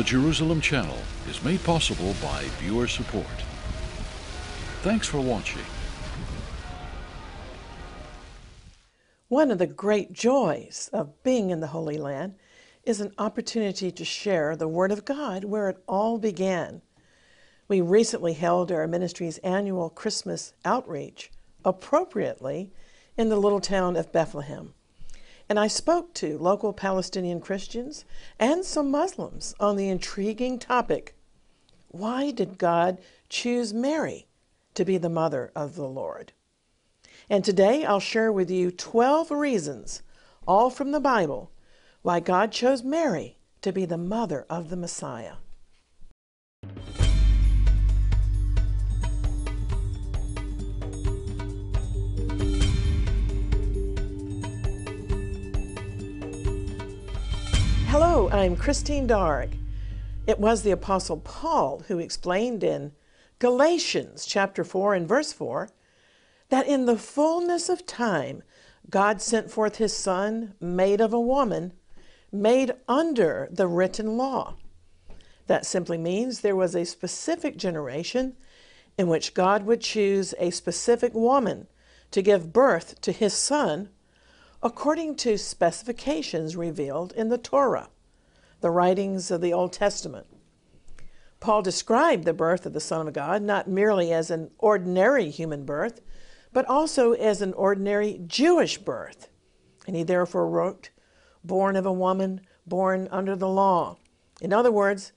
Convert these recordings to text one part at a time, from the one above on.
The Jerusalem Channel is made possible by viewer support. Thanks for watching. One of the great joys of being in the Holy Land is an opportunity to share the Word of God where it all began. We recently held our ministry's annual Christmas outreach, appropriately, in the little town of Bethlehem. And I spoke to local Palestinian Christians and some Muslims on the intriguing topic why did God choose Mary to be the mother of the Lord? And today I'll share with you 12 reasons, all from the Bible, why God chose Mary to be the mother of the Messiah. Hello, I'm Christine Darg. It was the Apostle Paul who explained in Galatians chapter 4 and verse 4 that in the fullness of time God sent forth his Son, made of a woman, made under the written law. That simply means there was a specific generation in which God would choose a specific woman to give birth to his Son according to specifications revealed in the Torah, the writings of the Old Testament. Paul described the birth of the Son of God not merely as an ordinary human birth, but also as an ordinary Jewish birth. And he therefore wrote, born of a woman, born under the law. In other words,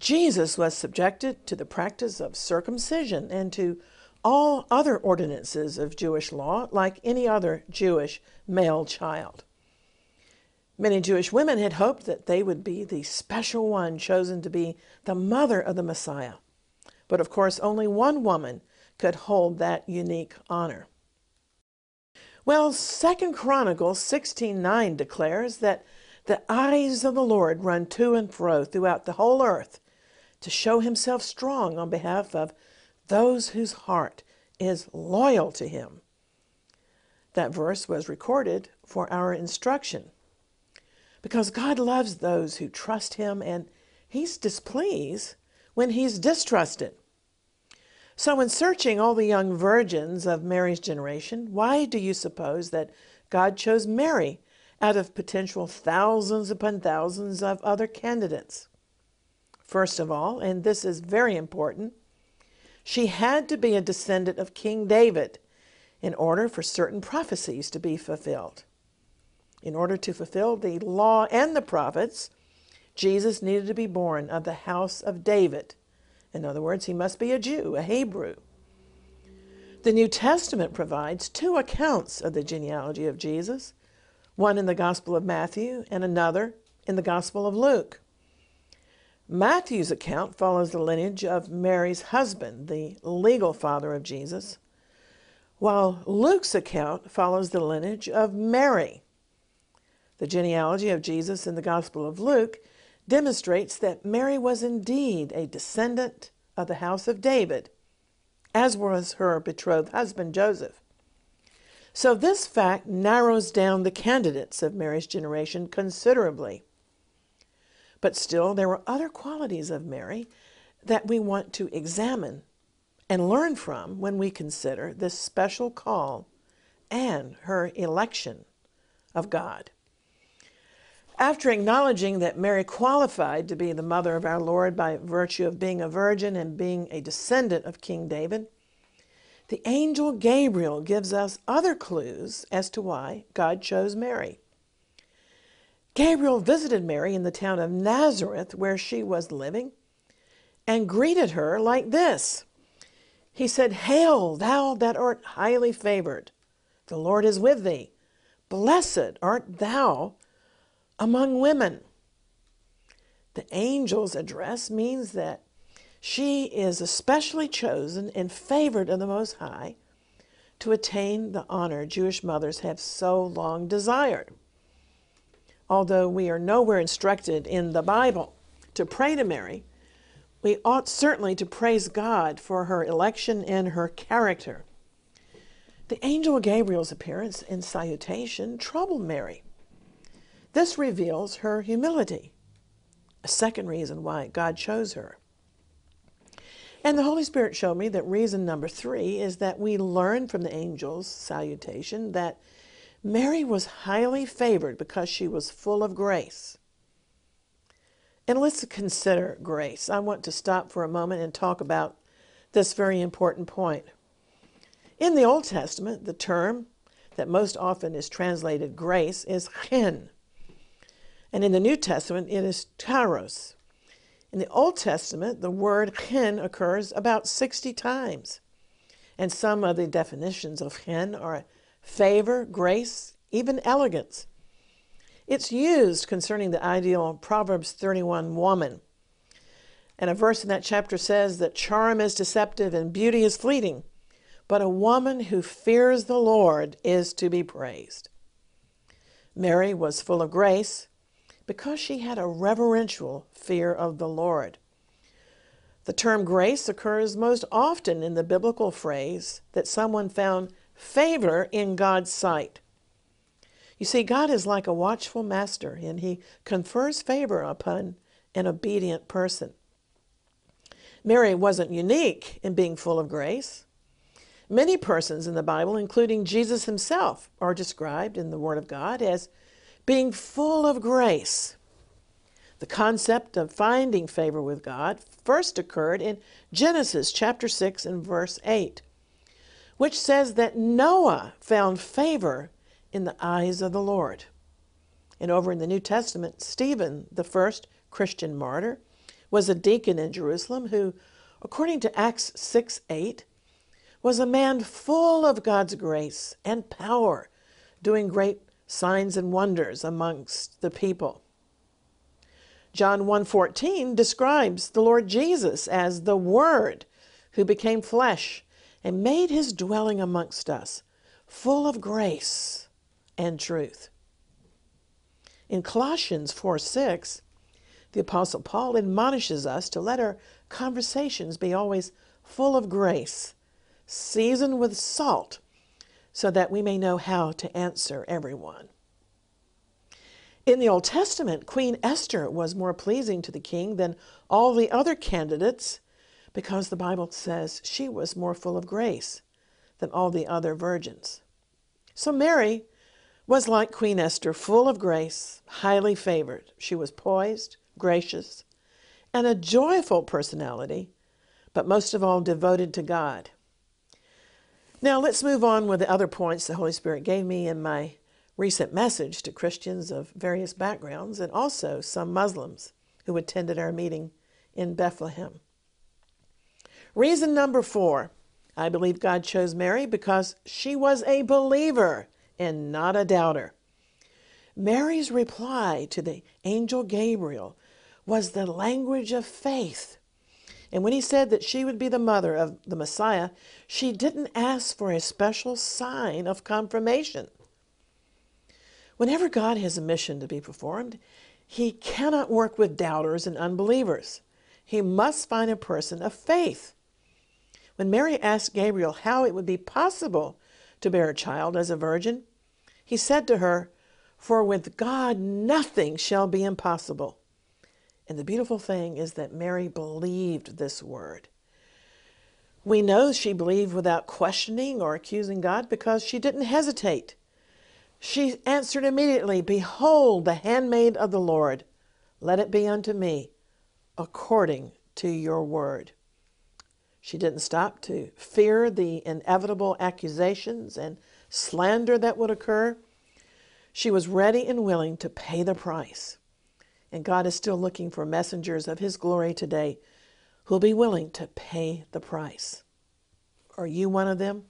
Jesus was subjected to the practice of circumcision and to all other ordinances of Jewish law like any other Jewish male child. Many Jewish women had hoped that they would be the special one chosen to be the mother of the Messiah. But of course, only one woman could hold that unique honor. Well, Second Chronicles 16:9 declares that the eyes of the Lord run to and fro throughout the whole earth to show himself strong on behalf of those whose heart is loyal to him. That verse was recorded for our instruction because God loves those who trust him and he's displeased when he's distrusted. So, in searching all the young virgins of Mary's generation, why do you suppose that God chose Mary out of potential thousands upon thousands of other candidates? First of all, and this is very important, she had to be a descendant of King David in order for certain prophecies to be fulfilled. In order to fulfill the law and the prophets, Jesus needed to be born of the house of David. In other words, he must be a Jew, a Hebrew. The New Testament provides two accounts of the genealogy of Jesus, one in the Gospel of Matthew and another in the Gospel of Luke. Matthew's account follows the lineage of Mary's husband, the legal father of Jesus, while Luke's account follows the lineage of Mary. The genealogy of Jesus in the Gospel of Luke demonstrates that Mary was indeed a descendant of the house of David, as was her betrothed husband Joseph. So this fact narrows down the candidates of Mary's generation considerably. But still, there were other qualities of Mary that we want to examine and learn from when we consider this special call and her election of God. After acknowledging that Mary qualified to be the mother of our Lord by virtue of being a virgin and being a descendant of King David, the angel Gabriel gives us other clues as to why God chose Mary. Gabriel visited Mary in the town of Nazareth where she was living and greeted her like this. He said, Hail, thou that art highly favored, the Lord is with thee. Blessed art thou among women. The angel's address means that she is especially chosen and favored of the Most High to attain the honor Jewish mothers have so long desired. Although we are nowhere instructed in the Bible to pray to Mary, we ought certainly to praise God for her election and her character. The angel Gabriel's appearance and salutation troubled Mary. This reveals her humility. A second reason why God chose her. And the Holy Spirit showed me that reason number three is that we learn from the angel's salutation that Mary was highly favored because she was full of grace. And let's consider grace. I want to stop for a moment and talk about this very important point. In the Old Testament, the term that most often is translated grace is chen. And in the New Testament, it is charis. In the Old Testament, the word chen occurs about 60 times. And some of the definitions of chen are favor, grace, even elegance. It's used concerning the ideal Proverbs 31 woman. And a verse in that chapter says that charm is deceptive and beauty is fleeting, but a woman who fears the Lord is to be praised. Mary was full of grace because she had a reverential fear of the Lord. The term grace occurs most often in the biblical phrase that someone found favor in God's sight. You see, God is like a watchful master, and he confers favor upon an obedient person. Mary wasn't unique in being full of grace. Many persons in the Bible, including Jesus himself, are described in the Word of God as being full of grace. The concept of finding favor with God first occurred in Genesis chapter 6 and verse 8, which says that Noah found favor in the eyes of the Lord. And over in the New Testament, Stephen, the first Christian martyr, was a deacon in Jerusalem who, according to Acts 6 8, was a man full of God's grace and power, doing great signs and wonders amongst the people. John 1:14 describes the Lord Jesus as the word who became flesh and made his dwelling amongst us, full of grace and truth. In Colossians 4 6, the Apostle Paul admonishes us to let our conversations be always full of grace, seasoned with salt, so that we may know how to answer everyone. In the Old Testament, Queen Esther was more pleasing to the king than all the other candidates because the Bible says she was more full of grace than all the other virgins. So Mary was like Queen Esther, full of grace, highly favored. She was poised, gracious, and a joyful personality, but most of all devoted to God. Now let's move on with the other points the Holy Spirit gave me in my recent message to Christians of various backgrounds and also some Muslims who attended our meeting in Bethlehem. Reason number four I believe God chose Mary because she was a believer and not a doubter. Mary's reply to the angel Gabriel was the language of faith. And when he said that she would be the mother of the Messiah, she didn't ask for a special sign of confirmation. Whenever God has a mission to be performed, he cannot work with doubters and unbelievers. He must find a person of faith. When Mary asked Gabriel how it would be possible to bear a child as a virgin, he said to her, For with God nothing shall be impossible. And the beautiful thing is that Mary believed this word. We know she believed without questioning or accusing God because she didn't hesitate. She answered immediately, Behold, the handmaid of the Lord, let it be unto me according to your word. She didn't stop to fear the inevitable accusations and slander that would occur. She was ready and willing to pay the price. And God is still looking for messengers of His glory today who'll be willing to pay the price. Are you one of them?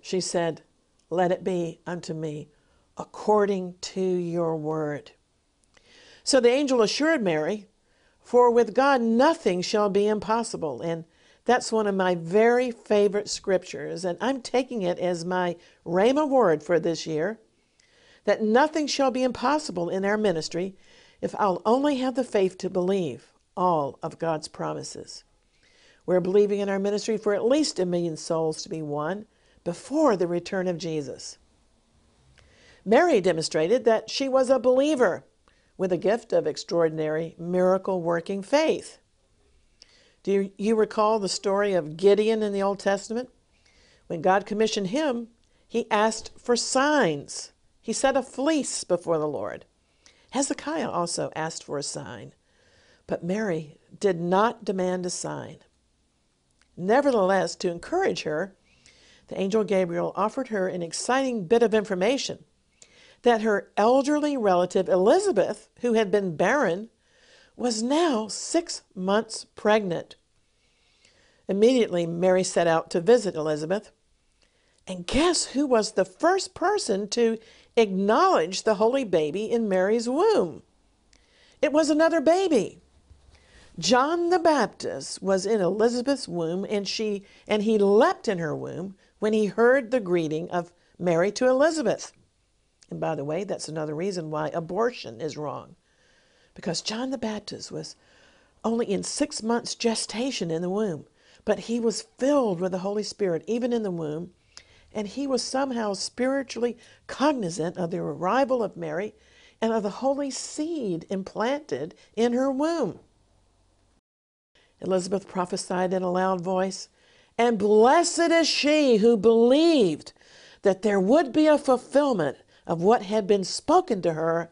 She said, Let it be unto me according to your word. So the angel assured Mary, For with God nothing shall be impossible. And that's one of my very favorite scriptures, and I'm taking it as my Rhema word for this year that nothing shall be impossible in our ministry if I'll only have the faith to believe all of God's promises. We're believing in our ministry for at least a million souls to be won before the return of Jesus. Mary demonstrated that she was a believer with a gift of extraordinary miracle working faith. Do you, recall the story of Gideon in the Old Testament? When God commissioned him, he asked for signs. He set a fleece before the Lord. Hezekiah also asked for a sign, but Mary did not demand a sign. Nevertheless, to encourage her, the angel Gabriel offered her an exciting bit of information that her elderly relative Elizabeth, who had been barren, was now six months pregnant. Immediately, Mary set out to visit Elizabeth. And guess who was the first person to acknowledge the holy baby in Mary's womb? It was another baby. John the Baptist was in Elizabeth's womb and she and he leapt in her womb when he heard the greeting of Mary to Elizabeth. And by the way, that's another reason why abortion is wrong. Because John the Baptist was only in six months gestation in the womb, but he was filled with the Holy Spirit even in the womb, and he was somehow spiritually cognizant of the arrival of Mary and of the holy seed implanted in her womb. Elizabeth prophesied in a loud voice, and blessed is she who believed that there would be a fulfillment of what had been spoken to her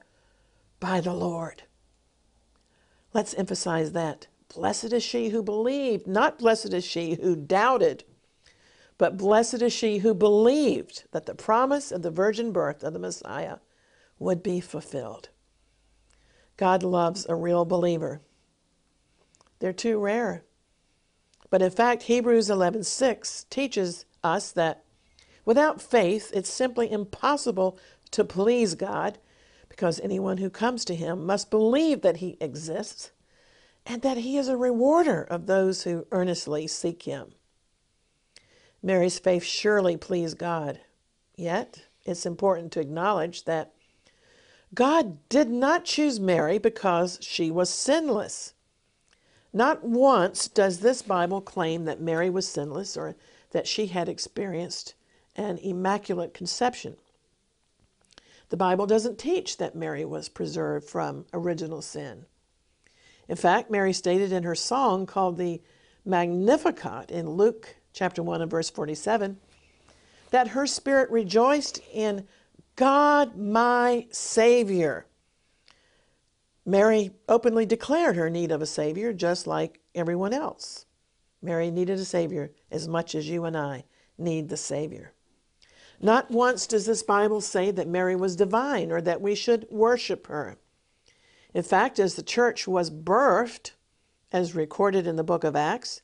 by the Lord. Let's emphasize that. Blessed is she who believed, not blessed is she who doubted, but blessed is she who believed that the promise of the virgin birth of the Messiah would be fulfilled. God loves a real believer. They're too rare. But in fact, Hebrews 11:6 teaches us that without faith, it's simply impossible to please God because anyone who comes to him must believe that he exists and that he is a rewarder of those who earnestly seek him. Mary's faith surely pleased God. Yet, it's important to acknowledge that God did not choose Mary because she was sinless. Not once does this Bible claim that Mary was sinless or that she had experienced an immaculate conception. The Bible doesn't teach that Mary was preserved from original sin. In fact, Mary stated in her song called the Magnificat in Luke chapter 1 and verse 47 that her spirit rejoiced in God my Savior. Mary openly declared her need of a Savior just like everyone else. Mary needed a Savior as much as you and I need the Savior. Not once does this Bible say that Mary was divine or that we should worship her. In fact, as the church was birthed, as recorded in the book of Acts,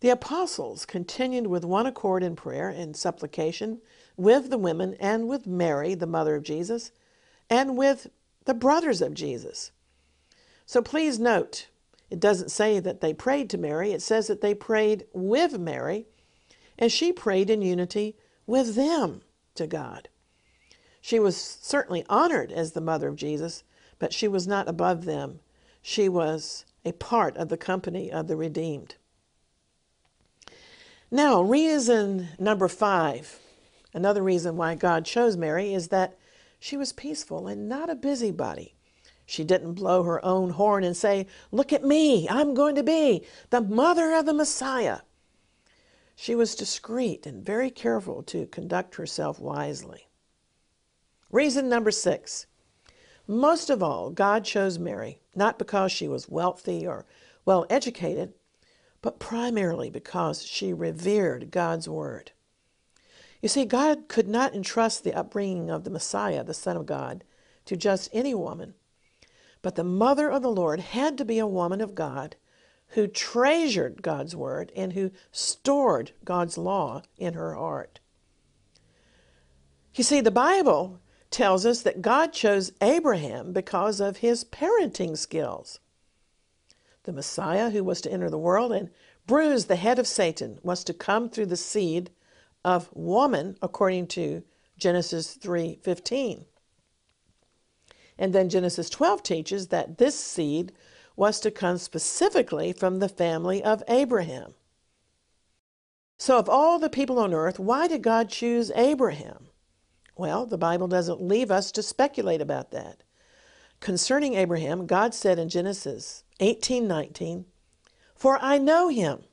the apostles continued with one accord in prayer and supplication with the women and with Mary, the mother of Jesus, and with the brothers of Jesus. So please note, it doesn't say that they prayed to Mary, it says that they prayed with Mary, and she prayed in unity with them to God. She was certainly honored as the mother of Jesus, but she was not above them. She was a part of the company of the redeemed. Now, reason number five, another reason why God chose Mary is that she was peaceful and not a busybody. She didn't blow her own horn and say, Look at me, I'm going to be the mother of the Messiah. She was discreet and very careful to conduct herself wisely. Reason number six. Most of all, God chose Mary not because she was wealthy or well educated, but primarily because she revered God's word. You see, God could not entrust the upbringing of the Messiah, the Son of God, to just any woman, but the mother of the Lord had to be a woman of God who treasured God's word and who stored God's law in her heart. You see, the Bible tells us that God chose Abraham because of his parenting skills. The Messiah who was to enter the world and bruise the head of Satan was to come through the seed of woman according to Genesis 3:15. And then Genesis 12 teaches that this seed was to come specifically from the family of Abraham. So, of all the people on earth, why did God choose Abraham? Well, the Bible doesn't leave us to speculate about that. Concerning Abraham, God said in Genesis 18:19, "For I know him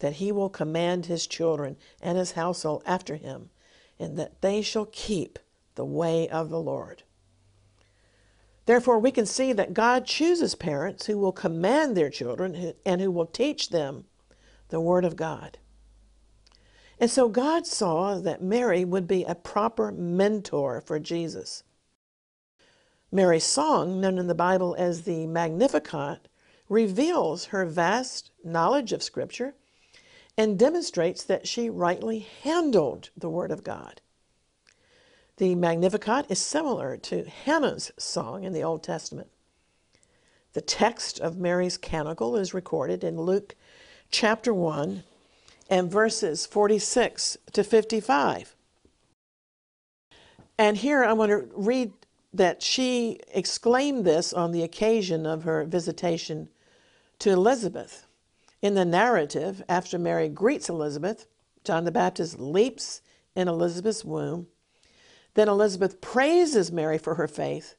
that he will command his children and his household after him, and that they shall keep the way of the Lord." Therefore, we can see that God chooses parents who will command their children and who will teach them the Word of God. And so God saw that Mary would be a proper mentor for Jesus. Mary's song, known in the Bible as the Magnificat, reveals her vast knowledge of Scripture and demonstrates that she rightly handled the Word of God. The Magnificat is similar to Hannah's song in the Old Testament. The text of Mary's canticle is recorded in Luke chapter 1 and verses 46 to 55. And here I want to read that she exclaimed this on the occasion of her visitation to Elizabeth. In the narrative, after Mary greets Elizabeth, John the Baptist leaps in Elizabeth's womb. Then Elizabeth praises Mary for her faith,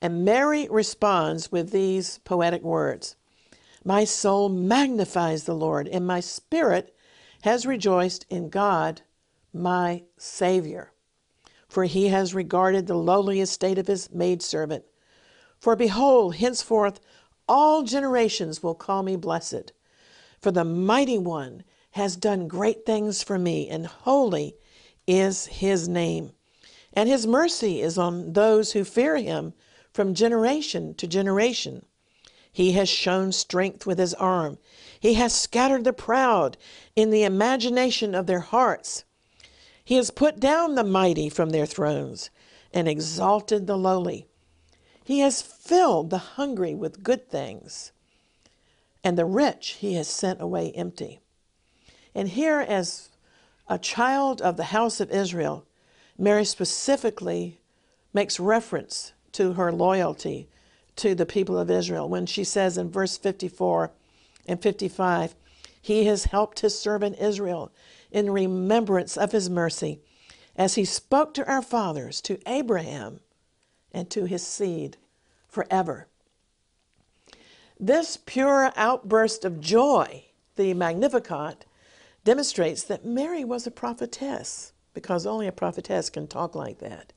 and Mary responds with these poetic words My soul magnifies the Lord, and my spirit has rejoiced in God, my Savior. For he has regarded the lowly estate of his maidservant. For behold, henceforth all generations will call me blessed. For the mighty one has done great things for me, and holy is his name. And his mercy is on those who fear him from generation to generation. He has shown strength with his arm. He has scattered the proud in the imagination of their hearts. He has put down the mighty from their thrones and exalted the lowly. He has filled the hungry with good things, and the rich he has sent away empty. And here, as a child of the house of Israel, Mary specifically makes reference to her loyalty to the people of Israel when she says in verse 54 and 55, He has helped His servant Israel in remembrance of His mercy, as He spoke to our fathers, to Abraham, and to his seed forever. This pure outburst of joy, the Magnificat, demonstrates that Mary was a prophetess, because only a prophetess can talk like that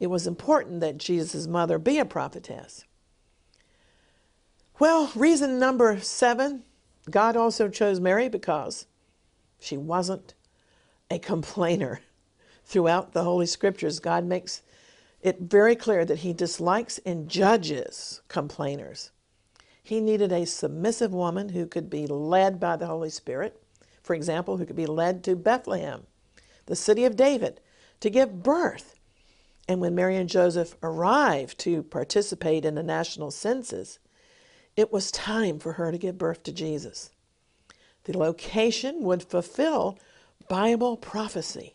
it was important that Jesus' mother be a prophetess. Well, reason number seven God also chose Mary because she wasn't a complainer. Throughout the Holy Scriptures, God makes it very clear that He dislikes and judges complainers. He needed a submissive woman who could be led by the Holy Spirit, for example, who could be led to Bethlehem, the city of David, to give birth and when Mary and Joseph arrived to participate in the national census, it was time for her to give birth to Jesus. The location would fulfill Bible prophecy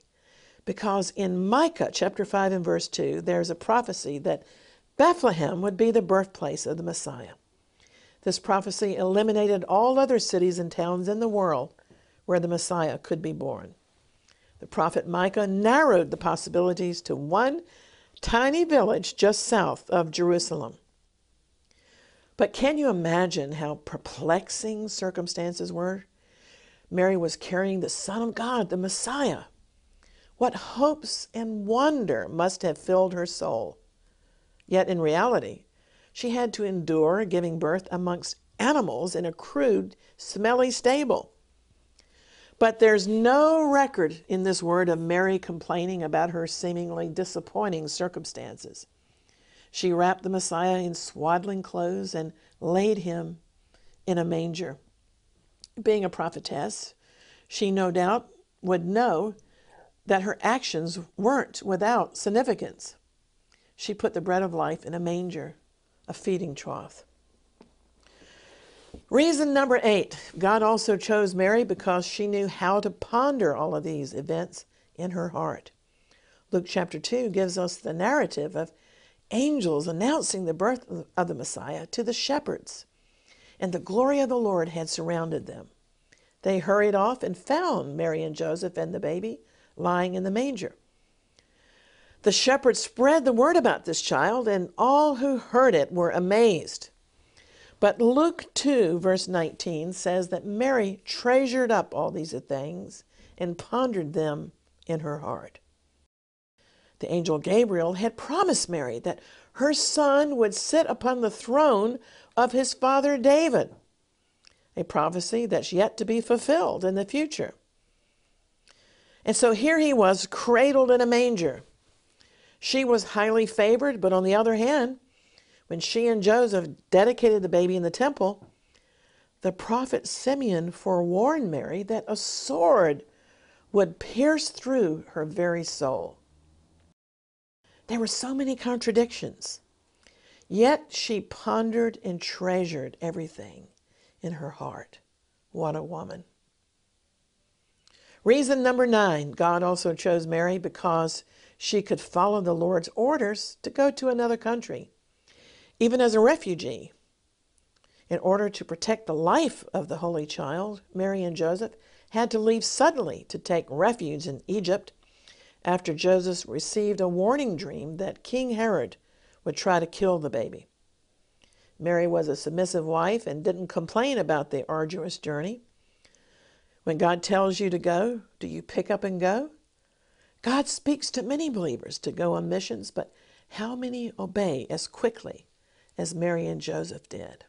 because in Micah chapter 5 and verse 2, there's a prophecy that Bethlehem would be the birthplace of the Messiah. This prophecy eliminated all other cities and towns in the world where the Messiah could be born. The prophet Micah narrowed the possibilities to one tiny village just south of Jerusalem. But can you imagine how perplexing circumstances were? Mary was carrying the Son of God, the Messiah. What hopes and wonder must have filled her soul. Yet in reality, she had to endure giving birth amongst animals in a crude, smelly stable. But there's no record in this word of Mary complaining about her seemingly disappointing circumstances. She wrapped the Messiah in swaddling clothes and laid him in a manger. Being a prophetess, she no doubt would know that her actions weren't without significance. She put the bread of life in a manger, a feeding trough. Reason number eight God also chose Mary because she knew how to ponder all of these events in her heart. Luke chapter 2 gives us the narrative of angels announcing the birth of the Messiah to the shepherds, and the glory of the Lord had surrounded them. They hurried off and found Mary and Joseph and the baby lying in the manger. The shepherds spread the word about this child, and all who heard it were amazed. But Luke 2, verse 19 says that Mary treasured up all these things and pondered them in her heart. The angel Gabriel had promised Mary that her son would sit upon the throne of his father David, a prophecy that's yet to be fulfilled in the future. And so here he was, cradled in a manger. She was highly favored, but on the other hand, when she and Joseph dedicated the baby in the temple, the prophet Simeon forewarned Mary that a sword would pierce through her very soul. There were so many contradictions, yet she pondered and treasured everything in her heart. What a woman. Reason number nine God also chose Mary because she could follow the Lord's orders to go to another country, even as a refugee. In order to protect the life of the Holy Child, Mary and Joseph had to leave suddenly to take refuge in Egypt after Joseph received a warning dream that King Herod would try to kill the baby. Mary was a submissive wife and didn't complain about the arduous journey. When God tells you to go, do you pick up and go? God speaks to many believers to go on missions, but how many obey as quickly as Mary and Joseph did?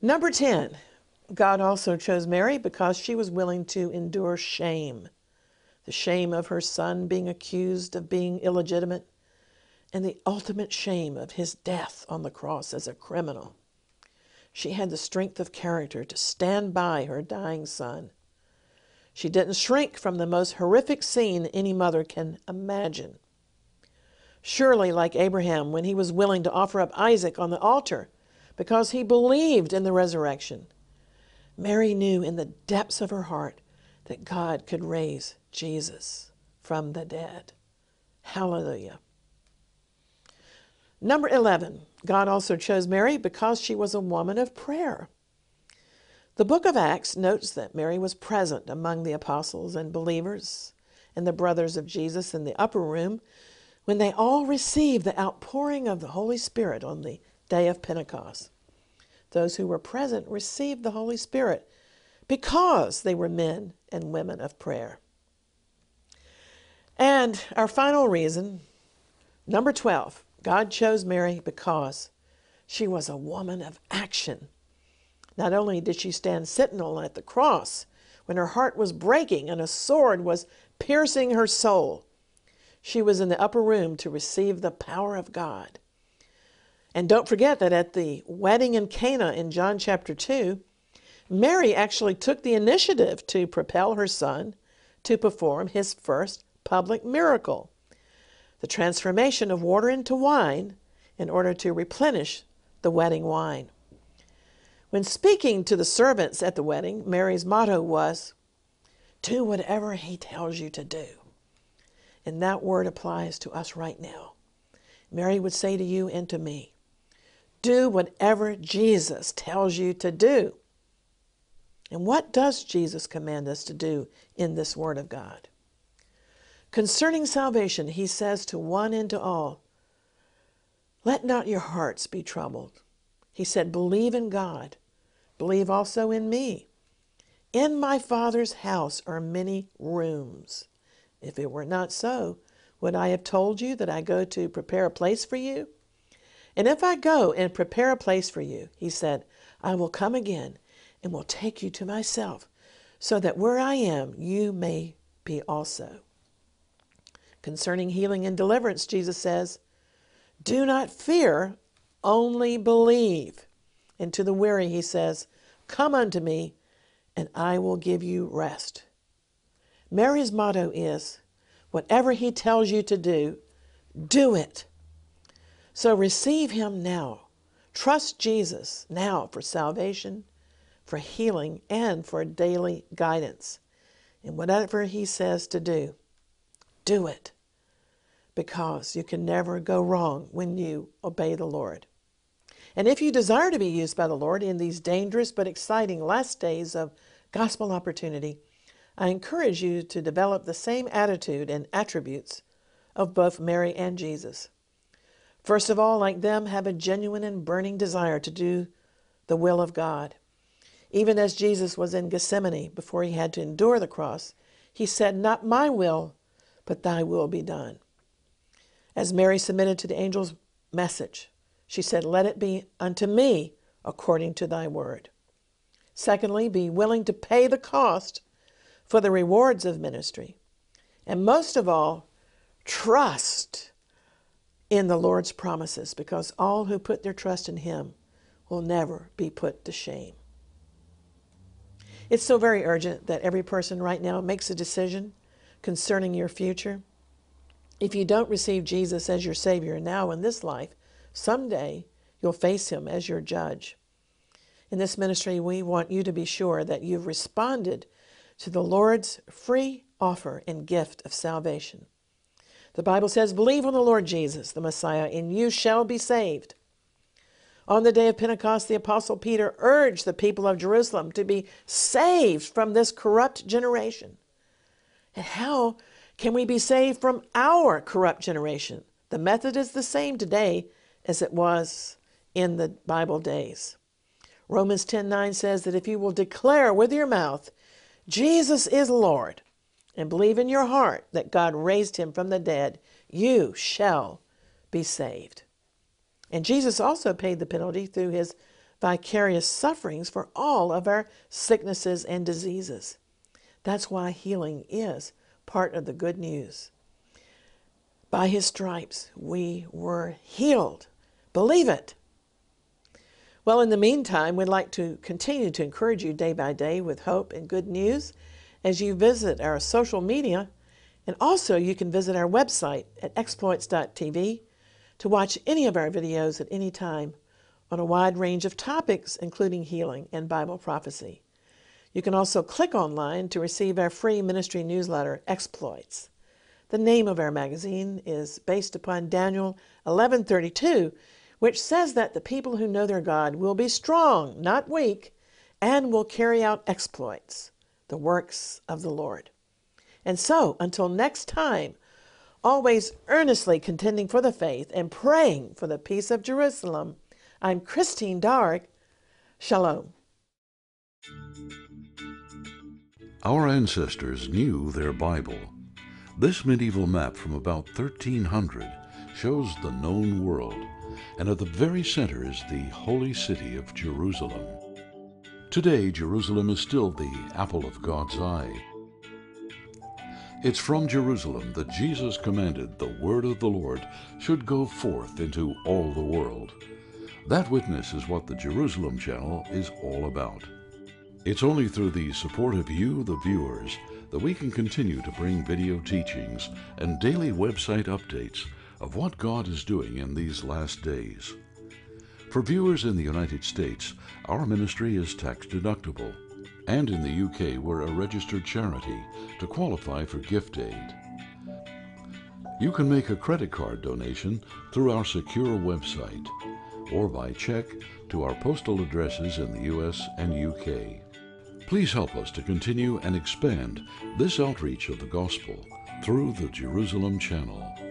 Number 10, God also chose Mary because she was willing to endure shame the shame of her son being accused of being illegitimate, and the ultimate shame of his death on the cross as a criminal. She had the strength of character to stand by her dying son. She didn't shrink from the most horrific scene any mother can imagine. Surely, like Abraham, when he was willing to offer up Isaac on the altar because he believed in the resurrection, Mary knew in the depths of her heart that God could raise Jesus from the dead. Hallelujah. Number 11, God also chose Mary because she was a woman of prayer. The book of Acts notes that Mary was present among the apostles and believers and the brothers of Jesus in the upper room when they all received the outpouring of the Holy Spirit on the day of Pentecost. Those who were present received the Holy Spirit because they were men and women of prayer. And our final reason, number 12, God chose Mary because she was a woman of action. Not only did she stand sentinel at the cross when her heart was breaking and a sword was piercing her soul, she was in the upper room to receive the power of God. And don't forget that at the wedding in Cana in John chapter 2, Mary actually took the initiative to propel her son to perform his first public miracle the transformation of water into wine in order to replenish the wedding wine. When speaking to the servants at the wedding, Mary's motto was, Do whatever he tells you to do. And that word applies to us right now. Mary would say to you and to me, Do whatever Jesus tells you to do. And what does Jesus command us to do in this Word of God? Concerning salvation, he says to one and to all, Let not your hearts be troubled. He said, Believe in God, believe also in me. In my Father's house are many rooms. If it were not so, would I have told you that I go to prepare a place for you? And if I go and prepare a place for you, he said, I will come again and will take you to myself, so that where I am, you may be also. Concerning healing and deliverance, Jesus says, Do not fear, only believe. And to the weary, he says, Come unto me, and I will give you rest. Mary's motto is, Whatever he tells you to do, do it. So receive him now. Trust Jesus now for salvation for healing, and for daily guidance. And whatever He says to do, do it. Because you can never go wrong when you obey the Lord. And if you desire to be used by the Lord in these dangerous but exciting last days of gospel opportunity, I encourage you to develop the same attitude and attributes of both Mary and Jesus. First of all, like them, have a genuine and burning desire to do the will of God. Even as Jesus was in Gethsemane before he had to endure the cross, he said, Not my will, but thy will be done. As Mary submitted to the angel's message, she said, Let it be unto me according to thy word. Secondly, be willing to pay the cost for the rewards of ministry. And most of all, trust in the Lord's promises because all who put their trust in Him will never be put to shame. It's so very urgent that every person right now makes a decision concerning your future. If you don't receive Jesus as your Savior now in this life, someday you'll face Him as your judge. In this ministry, we want you to be sure that you've responded to the Lord's free offer and gift of salvation. The Bible says, Believe on the Lord Jesus, the Messiah, and you shall be saved. On the day of Pentecost, the Apostle Peter urged the people of Jerusalem to be saved from this corrupt generation. And how can we be saved from our corrupt generation? The method is the same today as it was in the Bible days. Romans 10:9 says that if you will declare with your mouth Jesus is Lord and believe in your heart that God raised him from the dead, you shall be saved. And Jesus also paid the penalty through his vicarious sufferings for all of our sicknesses and diseases. That's why healing is part of the good news. By his stripes we were healed. Believe it. Well, in the meantime, we'd like to continue to encourage you day by day with hope and good news as you visit our social media. And also, you can visit our website at exploits.tv to watch any of our videos at any time on a wide range of topics, including healing and Bible prophecy. You can also click online to receive our free ministry newsletter, Exploits. The name of our magazine is based upon Daniel 11:32 which says that the people who know their God will be strong, not weak, and will carry out exploits, the works of the Lord. And so, until next time, always earnestly contending for the faith and praying for the peace of Jerusalem, I'm Christine Darg. Shalom. Our ancestors knew their Bible. This medieval map from about 1300 shows the known world and at the very center is the holy city of Jerusalem. Today, Jerusalem is still the apple of God's eye. It's from Jerusalem that Jesus commanded the word of the Lord should go forth into all the world. That witness is what the Jerusalem Channel is all about. It's only through the support of you, the viewers, that we can continue to bring video teachings and daily website updates of what God is doing in these last days. For viewers in the United States, our ministry is tax deductible, and in the UK, we're a registered charity to qualify for gift aid. You can make a credit card donation through our secure website or by check to our postal addresses in the US and UK. Please help us to continue and expand this outreach of the gospel through the Jerusalem Channel.